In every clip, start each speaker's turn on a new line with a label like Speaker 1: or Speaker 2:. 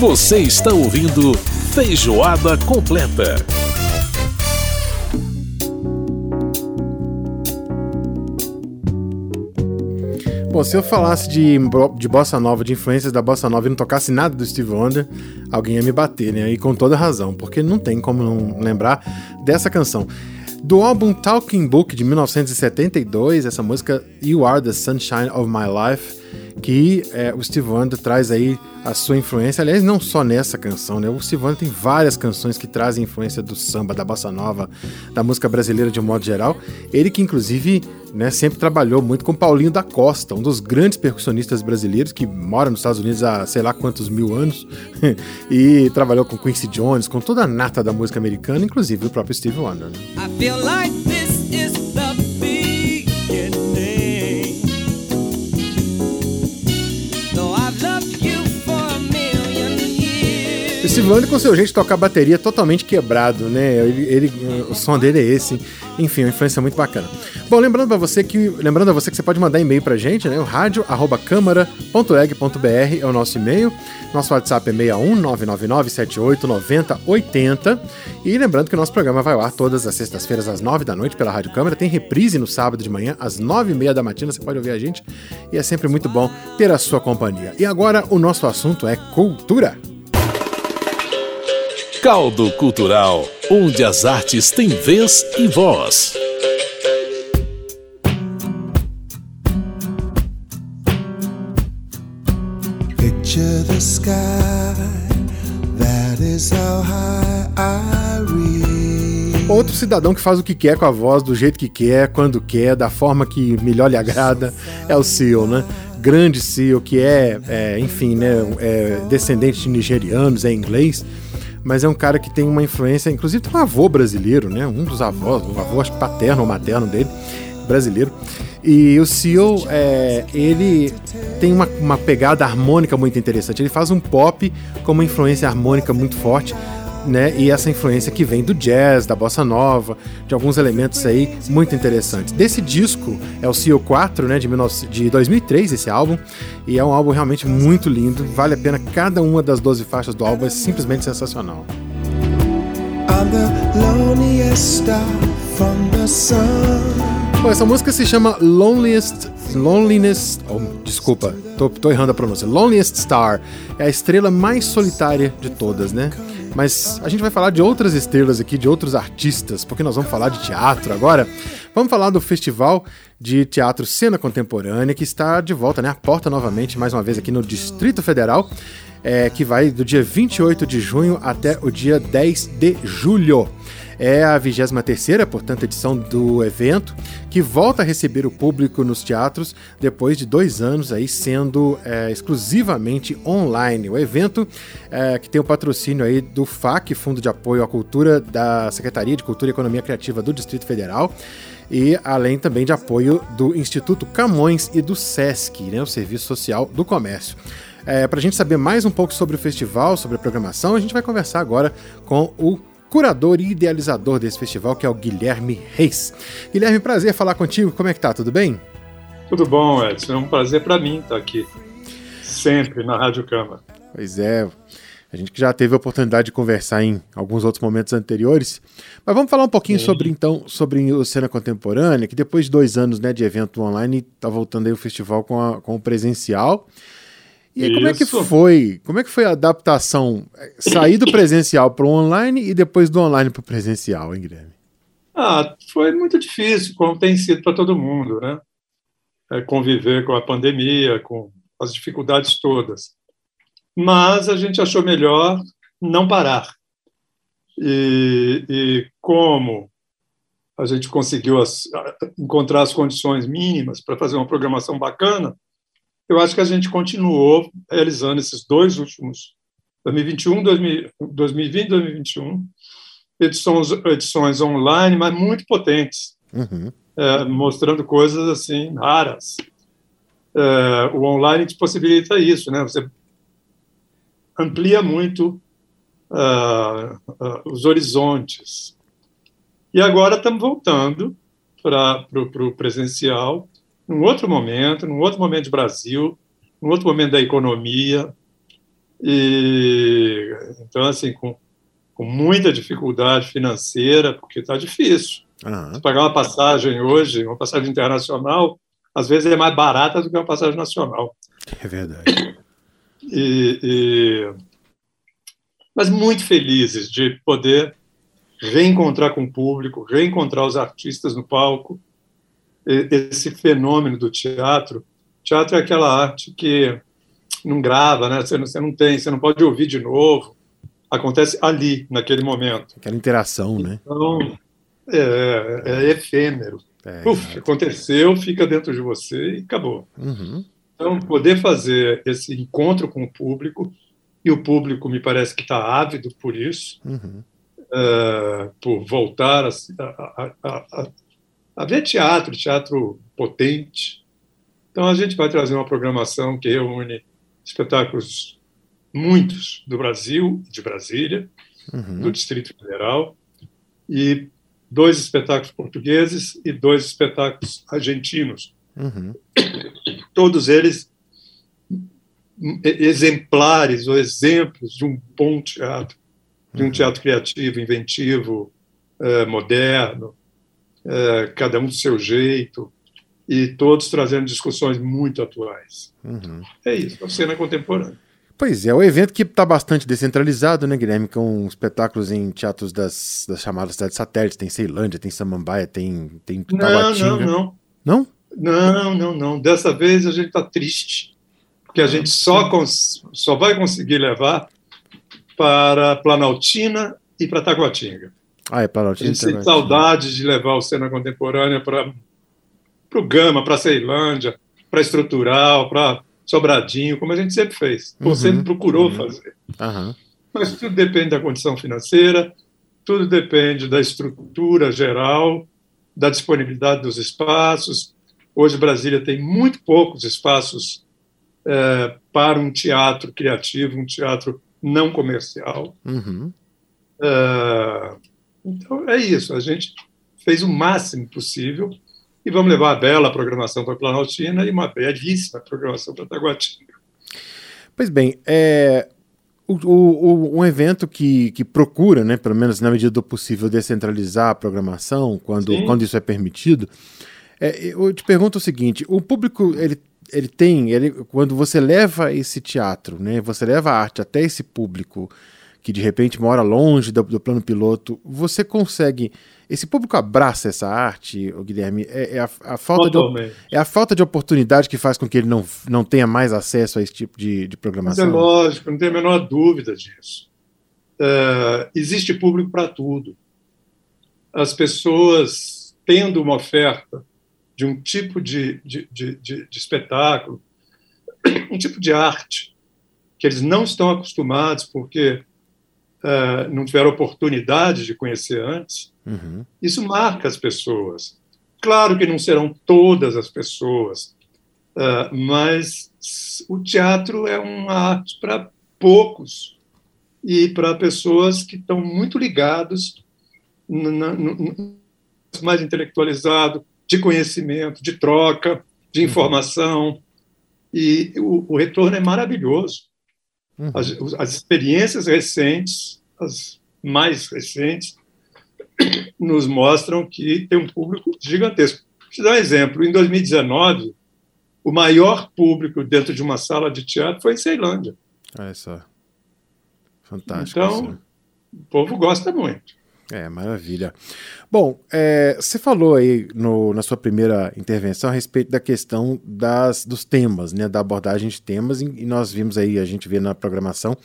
Speaker 1: Você está ouvindo Feijoada Completa.
Speaker 2: Bom, se eu falasse de, de bossa nova, de influências da bossa nova e não tocasse nada do Steve Wonder, alguém ia me bater, né? E com toda razão, porque não tem como não lembrar dessa canção. Do álbum Talking Book de 1972, essa música You Are the Sunshine of My Life que é, o Steve Wonder traz aí a sua influência, aliás, não só nessa canção, né? O Steve Wonder tem várias canções que trazem influência do samba, da bossa nova, da música brasileira de um modo geral. Ele que, inclusive, né, sempre trabalhou muito com Paulinho da Costa, um dos grandes percussionistas brasileiros que mora nos Estados Unidos há sei lá quantos mil anos, e trabalhou com Quincy Jones, com toda a nata da música americana, inclusive o próprio Steve Wonder. Né? Steve Wonder com seu de tocar bateria totalmente quebrado, né? Ele, ele, o som dele é esse. Enfim, uma influência muito bacana. Bom, lembrando para você que lembrando a você que você pode mandar e-mail pra gente, né? O rádio@câmara.eg.br é o nosso e-mail. Nosso WhatsApp é 61999789080. E lembrando que o nosso programa vai ao ar todas as sextas-feiras às 9 da noite pela Rádio Câmara. Tem reprise no sábado de manhã às 9 e meia da matina. Você pode ouvir a gente e é sempre muito bom ter a sua companhia. E agora o nosso assunto é cultura.
Speaker 1: Caldo Cultural, onde as artes têm vez e voz. Picture the sky,
Speaker 2: that is how high I reach. Outro cidadão que faz o que quer com a voz, do jeito que quer, quando quer, da forma que melhor lhe agrada, é o Seal, né? Grande Seal, que é, é enfim, né, é descendente de nigerianos, é inglês mas é um cara que tem uma influência, inclusive tem um avô brasileiro, né? Um dos avós, o avô acho paterno ou materno dele, brasileiro. E o Seal, é, ele tem uma, uma pegada harmônica muito interessante. Ele faz um pop com uma influência harmônica muito forte né? E essa influência que vem do jazz, da bossa nova, de alguns elementos aí muito interessantes. Desse disco é o CO 4, né, de, 19, de 2003 esse álbum, e é um álbum realmente muito lindo, vale a pena cada uma das 12 faixas do álbum, é simplesmente sensacional. Bom, essa música se chama Loneliest Loneliness. Oh, desculpa, tô, tô errando a pronúncia. Loneliest Star é a estrela mais solitária de todas, né? Mas a gente vai falar de outras estrelas aqui, de outros artistas, porque nós vamos falar de teatro agora. Vamos falar do Festival de Teatro Cena Contemporânea, que está de volta, né? A porta novamente, mais uma vez aqui no Distrito Federal, é, que vai do dia 28 de junho até o dia 10 de julho. É a 23ª, portanto, edição do evento, que volta a receber o público nos teatros depois de dois anos aí sendo é, exclusivamente online. O evento, é, que tem o patrocínio aí do FAC, Fundo de Apoio à Cultura da Secretaria de Cultura e Economia Criativa do Distrito Federal, e além também de apoio do Instituto Camões e do SESC, né, o Serviço Social do Comércio. É, Para a gente saber mais um pouco sobre o festival, sobre a programação, a gente vai conversar agora com o curador e idealizador desse festival, que é o Guilherme Reis. Guilherme, prazer falar contigo. Como é que tá? Tudo bem?
Speaker 3: Tudo bom, Edson. É um prazer para mim estar aqui, sempre na Rádio Câmara.
Speaker 2: Pois é. A gente que já teve a oportunidade de conversar em alguns outros momentos anteriores. Mas vamos falar um pouquinho Sim. sobre então sobre o cena contemporânea, que depois de dois anos né, de evento online, está voltando aí o festival com, a, com o presencial. E aí, como é que foi? Como é que foi a adaptação? Sair do presencial para o online e depois do online para o presencial, hein, Guilherme?
Speaker 3: Ah, foi muito difícil, como tem sido para todo mundo, né? É conviver com a pandemia, com as dificuldades todas. Mas a gente achou melhor não parar. E, e como a gente conseguiu as, encontrar as condições mínimas para fazer uma programação bacana, eu acho que a gente continuou realizando esses dois últimos, 2021, 2020 2021, edições, edições online, mas muito potentes, uhum. é, mostrando coisas assim raras. É, o online te possibilita isso, né? Você amplia muito uh, uh, os horizontes. E agora estamos voltando para o presencial, num outro momento, num outro momento de Brasil, num outro momento da economia, E então assim com, com muita dificuldade financeira, porque está difícil. Uhum. Pagar uma passagem hoje, uma passagem internacional, às vezes é mais barata do que uma passagem nacional.
Speaker 2: É verdade.
Speaker 3: E, e... Mas muito felizes de poder reencontrar com o público, reencontrar os artistas no palco, esse fenômeno do teatro. Teatro é aquela arte que não grava, né? Você não, você não tem, você não pode ouvir de novo. Acontece ali, naquele momento.
Speaker 2: Aquela interação,
Speaker 3: então,
Speaker 2: né?
Speaker 3: Então, é, é efêmero. É, Uf, aconteceu, fica dentro de você e acabou.
Speaker 2: Uhum.
Speaker 3: Então, poder fazer esse encontro com o público, e o público me parece que está ávido por isso,
Speaker 2: uhum.
Speaker 3: uh, por voltar a, a, a, a, ver teatro, teatro potente. Então, a gente vai trazer uma programação que reúne espetáculos muitos do Brasil, de Brasília,
Speaker 2: uhum.
Speaker 3: do Distrito Federal, e dois espetáculos portugueses e dois espetáculos argentinos.
Speaker 2: Uhum.
Speaker 3: Todos eles exemplares ou exemplos de um bom teatro, de um uhum. teatro criativo, inventivo, uh, moderno, uh, cada um do seu jeito, e todos trazendo discussões muito atuais.
Speaker 2: Uhum.
Speaker 3: É isso, a cena contemporânea.
Speaker 2: Pois é, o evento que está bastante descentralizado, né, Guilherme? Com espetáculos em teatros das, das chamadas cidades satélites. Tem Ceilândia, tem Samambaia, tem, tem
Speaker 3: Tabatinga. Não, não, não.
Speaker 2: Não?
Speaker 3: Não, não, não. Dessa vez a gente está triste, porque a gente só, só vai conseguir levar para Planaltina e para Taguatinga.
Speaker 2: Ah, é.
Speaker 3: A gente tem saudade de levar o cena contemporânea para o Gama, para Ceilândia, para Estrutural, para Sobradinho, como a gente sempre fez, ou uhum, sempre procurou
Speaker 2: uhum.
Speaker 3: fazer.
Speaker 2: Uhum.
Speaker 3: Mas tudo depende da condição financeira, tudo depende da estrutura geral, da disponibilidade dos espaços. Hoje, Brasília tem muito poucos espaços é, para um teatro criativo, um teatro não comercial.
Speaker 2: Uhum.
Speaker 3: É, então, é isso. A gente fez o máximo possível e vamos levar a bela programação para a Planaltina e uma belíssima programação para Taguatinga.
Speaker 2: Pois bem, é, o, o, um evento que, que procura, né, pelo menos na medida do possível, descentralizar a programação quando, quando isso é permitido. É, eu te pergunto o seguinte: o público ele, ele tem, ele, quando você leva esse teatro, né, você leva a arte até esse público que de repente mora longe do, do plano piloto, você consegue esse público abraça essa arte, o Guilherme? É, é a, a, falta de, é a falta de oportunidade que faz com que ele não, não tenha mais acesso a esse tipo de, de programação?
Speaker 3: Mas é lógico, não tenho a menor dúvida disso. É, existe público para tudo. As pessoas tendo uma oferta de um tipo de, de, de, de, de espetáculo, um tipo de arte que eles não estão acostumados porque uh, não tiveram oportunidade de conhecer antes,
Speaker 2: uhum.
Speaker 3: isso marca as pessoas. Claro que não serão todas as pessoas, uh, mas o teatro é uma arte para poucos e para pessoas que estão muito ligados, no, mais intelectualizado, de conhecimento, de troca, de uhum. informação. Uhum. E o, o retorno é maravilhoso. Uhum. As, as experiências recentes, as mais recentes, nos mostram que tem um público gigantesco. Vou te dar um exemplo. Em 2019, o maior público dentro de uma sala de teatro foi em Ceilândia.
Speaker 2: É só. Fantástico.
Speaker 3: Então, isso. o povo gosta muito.
Speaker 2: É, maravilha. Bom, é, você falou aí no, na sua primeira intervenção a respeito da questão das, dos temas, né, da abordagem de temas, e nós vimos aí, a gente vê na programação,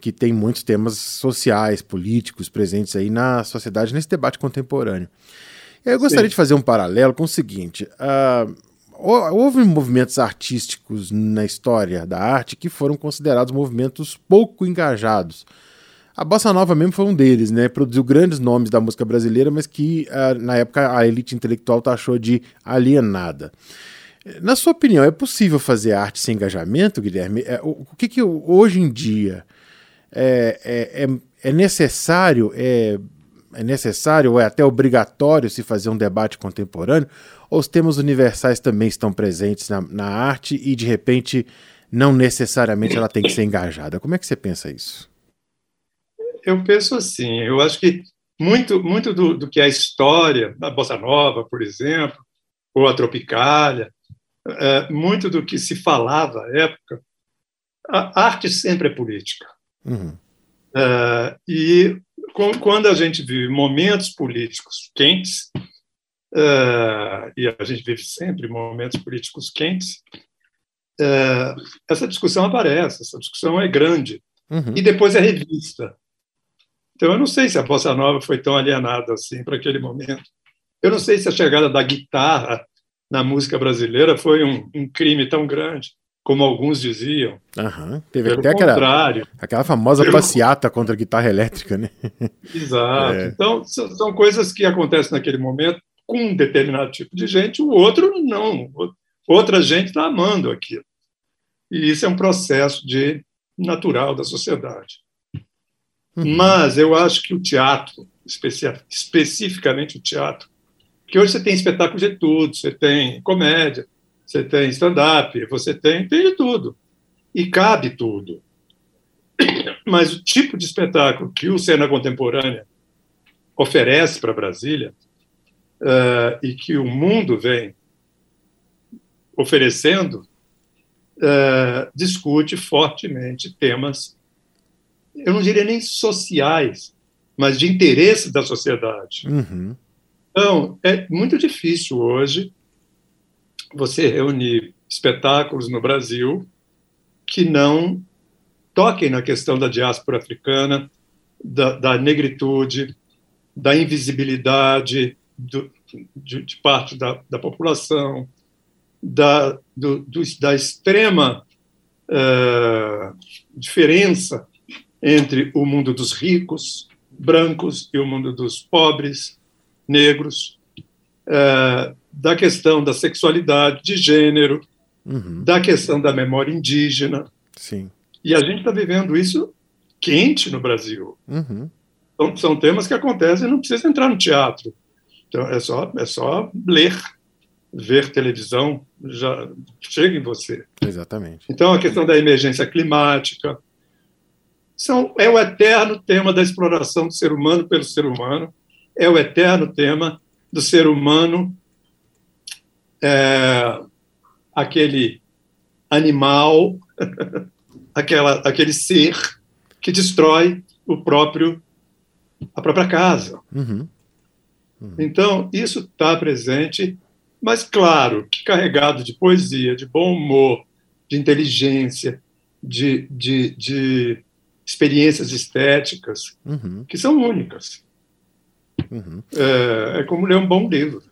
Speaker 2: que tem muitos temas sociais, políticos presentes aí na sociedade, nesse debate contemporâneo. Eu gostaria Sim. de fazer um paralelo com o seguinte: uh, houve movimentos artísticos na história da arte que foram considerados movimentos pouco engajados a Bossa Nova mesmo foi um deles, né? Produziu grandes nomes da música brasileira, mas que uh, na época a elite intelectual taxou de alienada. Na sua opinião, é possível fazer arte sem engajamento, Guilherme? É, o, o, que, que hoje em dia é, é, é, é necessário, é, é necessário ou é até obrigatório se fazer um debate contemporâneo? Ou os temas universais também estão presentes na, na arte e de repente não necessariamente ela tem que ser engajada. Como é que você pensa isso?
Speaker 3: Eu penso assim, eu acho que muito, muito do, do que é a história da Bossa Nova, por exemplo, ou a Tropicália, é, muito do que se falava à época, a arte sempre é política. Uhum. É, e quando a gente vive momentos políticos quentes, é, e a gente vive sempre momentos políticos quentes, é, essa discussão aparece, essa discussão é grande, uhum. e depois é revista. Então, eu não sei se a bossa nova foi tão alienada assim para aquele momento. Eu não sei se a chegada da guitarra na música brasileira foi um, um crime tão grande como alguns diziam.
Speaker 2: Uhum. Teve Pelo até aquela, aquela famosa Pelo... passeata contra a guitarra elétrica, né?
Speaker 3: Exato. É. Então, são coisas que acontecem naquele momento com um determinado tipo de gente, o outro não. Outra gente está amando aquilo. E isso é um processo de natural da sociedade. Uhum. Mas eu acho que o teatro, especificamente o teatro, que hoje você tem espetáculo de tudo, você tem comédia, você tem stand-up, você tem, tem de tudo. E cabe tudo. Mas o tipo de espetáculo que o Cena Contemporânea oferece para Brasília uh, e que o mundo vem oferecendo uh, discute fortemente temas, eu não diria nem sociais, mas de interesse da sociedade. Uhum. Então, é muito difícil hoje você reunir espetáculos no Brasil que não toquem na questão da diáspora africana, da, da negritude, da invisibilidade do, de, de, parte da, da população, da, do, do, da extrema uh, diferença entre o mundo dos ricos, brancos, e o mundo dos pobres, negros, uh, da questão da sexualidade, de gênero, uhum. da questão da memória indígena.
Speaker 2: Sim.
Speaker 3: E a gente está vivendo isso quente no Brasil. Uhum. Então, são temas que acontecem, não precisa entrar no teatro. Então, é só, é só ler, ver televisão, já chega em você.
Speaker 2: Exatamente.
Speaker 3: Então, a questão da emergência climática são, é o eterno tema da exploração do ser humano pelo ser humano, é o eterno tema do ser humano é, aquele animal, aquela, aquele ser que destrói o próprio a própria casa. Uhum. Uhum. Então isso está presente, mas claro que carregado de poesia, de bom humor, de inteligência, de, de, de experiências estéticas uhum. que são únicas. Uhum. É, é como ler um bom livro.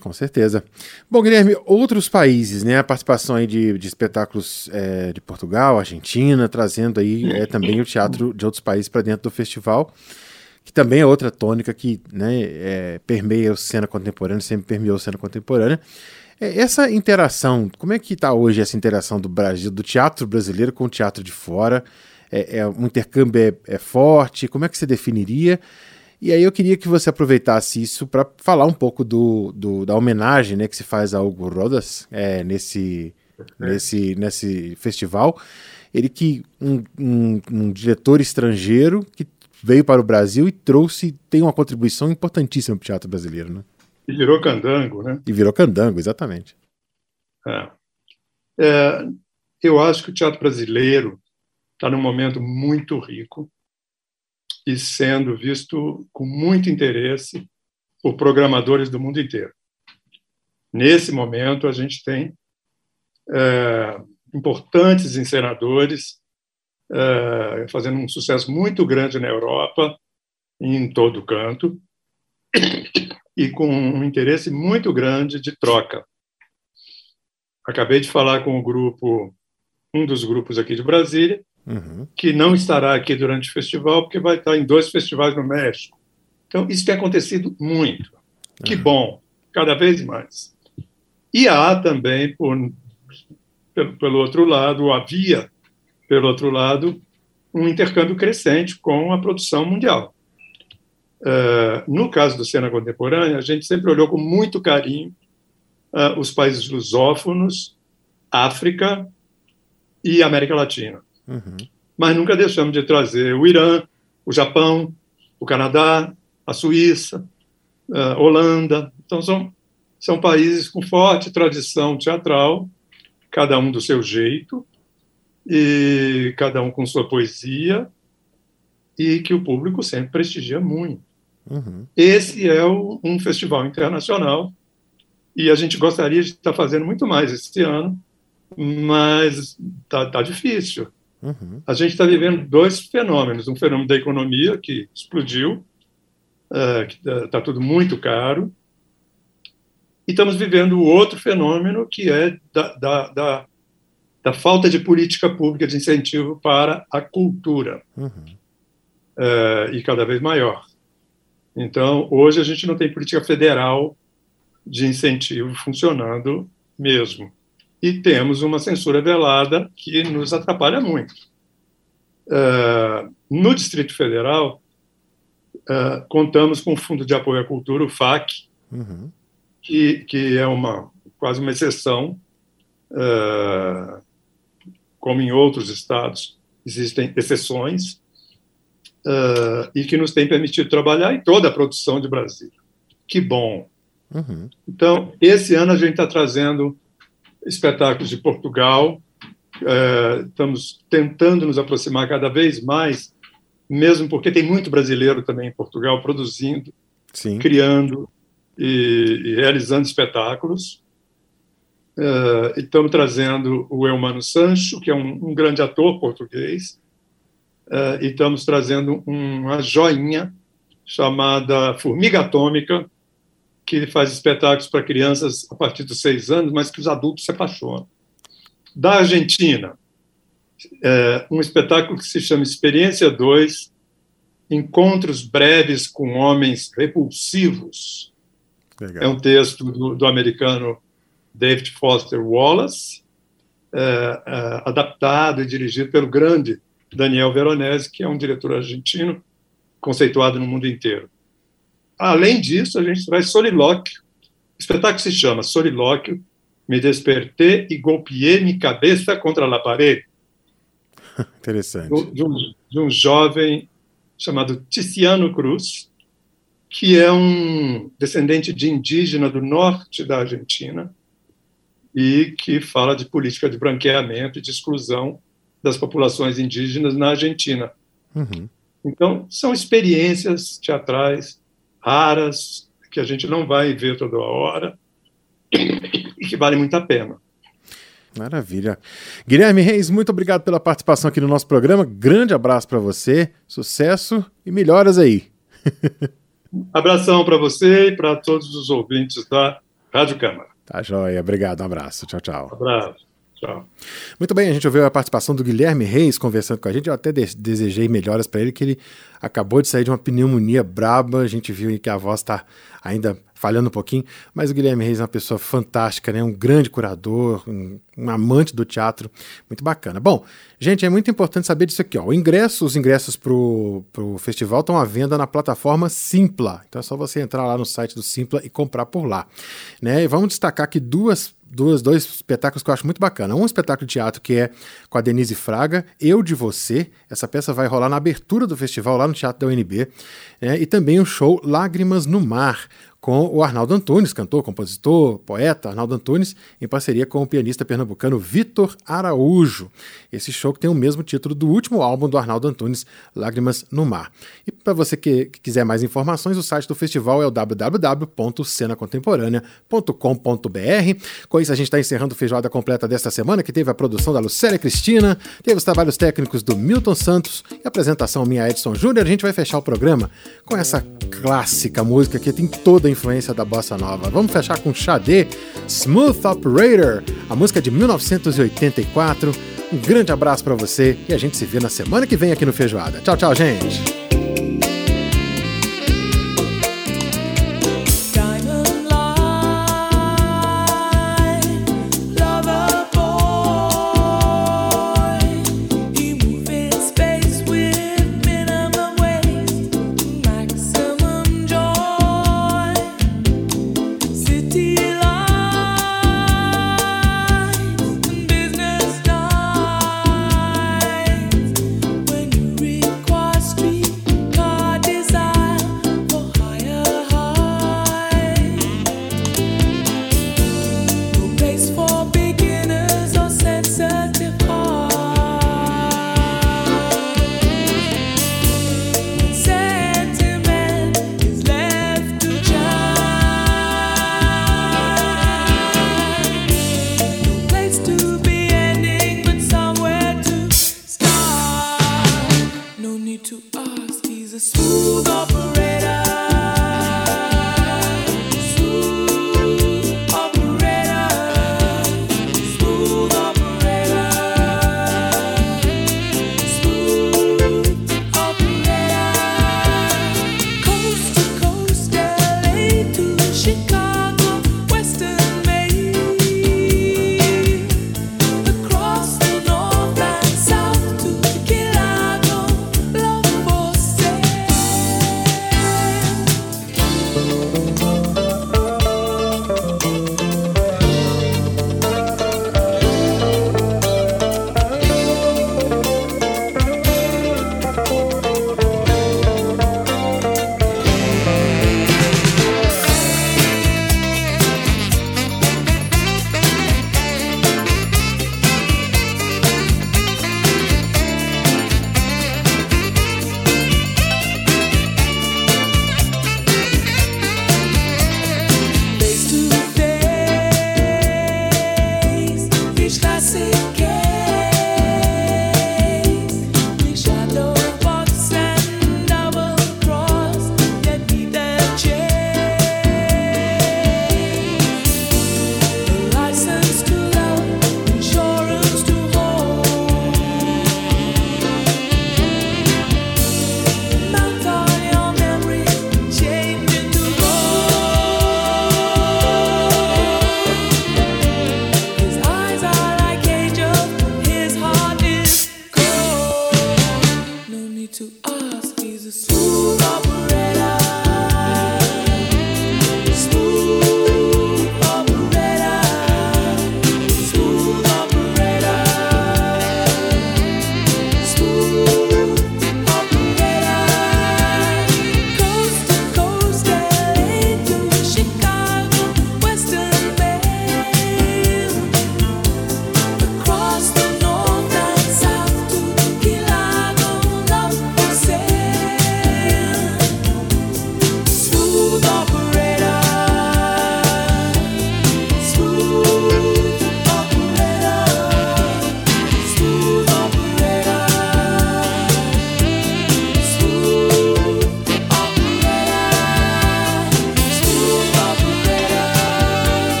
Speaker 2: Com certeza. Bom, Guilherme, outros países, né? A participação aí de, de espetáculos é, de Portugal, Argentina, trazendo aí é, também o teatro de outros países para dentro do festival, que também é outra tônica que né, é, permeia a cena contemporânea, sempre permeou a cena contemporânea. É, essa interação, como é que está hoje essa interação do Brasil, do teatro brasileiro com o teatro de fora? É, é, um intercâmbio é, é forte? Como é que você definiria? E aí eu queria que você aproveitasse isso para falar um pouco do, do, da homenagem né, que se faz a Hugo Rodas é, nesse, nesse, nesse festival. Ele que um, um, um, diretor estrangeiro que veio para o Brasil e trouxe, tem uma contribuição importantíssima para o teatro brasileiro. Né?
Speaker 3: E virou candango, né?
Speaker 2: E virou candango, exatamente.
Speaker 3: É. É, eu acho que o teatro brasileiro está num momento muito rico e sendo visto com muito interesse por programadores do mundo inteiro. Nesse momento, a gente tem é, importantes encenadores é, fazendo um sucesso muito grande na Europa, em todo canto, e com um interesse muito grande de troca. Acabei de falar com o grupo, um dos grupos aqui de Brasília, uhum. que não estará aqui durante o festival, porque vai estar em dois festivais no México. Então, isso tem acontecido muito. Que uhum. bom, cada vez mais. E há também, por, pelo, pelo outro lado, havia, pelo outro lado, um intercâmbio crescente com a produção mundial. Uh, no caso do Cena Contemporânea, a gente sempre olhou com muito carinho uh, os países lusófonos, África, e América Latina. Uhum. Mas nunca deixamos de trazer o Irã, o Japão, o Canadá, a Suíça, a Holanda. Então, são, são países com forte tradição teatral, cada um do seu jeito, e cada um com sua poesia, e que o público sempre prestigia muito. Uhum. Esse é o, um festival internacional e a gente gostaria de estar fazendo muito mais esse ano, mas está tá difícil. Uhum. A gente está vivendo dois fenômenos: um fenômeno da economia que explodiu, uh, que está tá tudo muito caro, e estamos vivendo o outro fenômeno que é da, da, da, da, falta de política pública de incentivo para a cultura, uhum. uh, e cada vez maior. Então, hoje a gente não tem política federal de incentivo funcionando mesmo. E temos uma censura velada que nos atrapalha muito. Uh, no Distrito Federal, uh, contamos com o Fundo de Apoio à Cultura, o FAC, uhum. que, que é uma quase uma exceção, uh, como em outros estados existem exceções, e que nos tem permitido trabalhar em toda a produção de Brasília. Que bom! Uhum. Então, esse ano a gente está trazendo espetáculos de Portugal, é, estamos tentando nos aproximar cada vez mais, mesmo porque tem muito brasileiro também em Portugal produzindo, Sim. criando e, e, realizando espetáculos. É, estamos trazendo o Eumano Sancho, que é um, um grande ator português, é, e estamos trazendo uma joinha chamada Formiga Atômica, que faz espetáculos para crianças a partir dos seis anos, mas que os adultos se apaixonam. Da Argentina, é, um espetáculo que se chama Experiência 2, Encontros Breves com Homens Repulsivos. Legal. É um texto do, do americano David Foster Wallace, é, é, adaptado e dirigido pelo grande Daniel Veronese, que é um diretor argentino conceituado no mundo inteiro. Além disso, a gente traz solilóquio. O espetáculo se chama Solilóquio, Me Despertei e Golpeei minha cabeça contra a parede.
Speaker 2: Interessante.
Speaker 3: De um, de um jovem chamado Tiziano Cruz, que é um descendente de indígena do norte da Argentina e que fala de política de branqueamento e de exclusão das populações indígenas na Argentina. Uhum. Então, são experiências teatrais raras, que a gente não vai ver toda hora e que vale muito a pena.
Speaker 2: Maravilha. Guilherme Reis, muito obrigado pela participação aqui no nosso programa. Grande abraço para você, sucesso e melhoras aí.
Speaker 3: Abração para você e para todos os ouvintes da Rádio Câmara.
Speaker 2: Tá joia. Obrigado. Um abraço. Tchau, tchau.
Speaker 3: Um abraço. Tchau.
Speaker 2: Muito bem, a gente ouviu a participação do Guilherme Reis conversando com a gente. Eu até desejei melhoras para ele, que ele acabou de sair de uma pneumonia braba. A gente viu que a voz está ainda falhando um pouquinho, mas o Guilherme Reis é uma pessoa fantástica, né? um grande curador, um, um, amante do teatro, muito bacana. Bom, gente, é muito importante saber disso aqui. Ó. O ingresso, os ingressos para o festival estão à venda na plataforma Simpla. Então é só você entrar lá no site do Simpla e comprar por lá. Né? E vamos destacar aqui duas duas, dois espetáculos que eu acho muito bacana. Um espetáculo de teatro que é com a Denise Fraga, Eu de Você. Essa peça vai rolar na abertura do festival lá no Teatro da UNB. Né? E também o show Lágrimas no Mar, com o Arnaldo Antunes, cantor, compositor, poeta Arnaldo Antunes, em parceria com o pianista pernambucano Vitor Araújo. Esse show que tem o mesmo título do último álbum do Arnaldo Antunes, Lágrimas no Mar. E para você que, que, quiser mais informações, o site do festival é o www.cenacontemporânea.com.br. Com isso, a gente está encerrando o Feijoada Completa desta semana, que teve a produção da Lucélia Cristina, teve os trabalhos técnicos do Milton Santos e a apresentação minha Edson Júnior. A gente vai fechar o programa com essa clássica música que tem toda influência da bossa nova. Vamos fechar com Xadê, Smooth Operator, a música de 1984. Um grande abraço para você e a gente se vê na semana que vem aqui no Feijoada. Tchau, tchau, gente!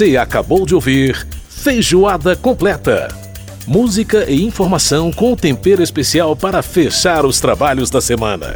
Speaker 1: Você acabou de ouvir Feijoada Completa. Música e informação com tempero especial para fechar os trabalhos da semana.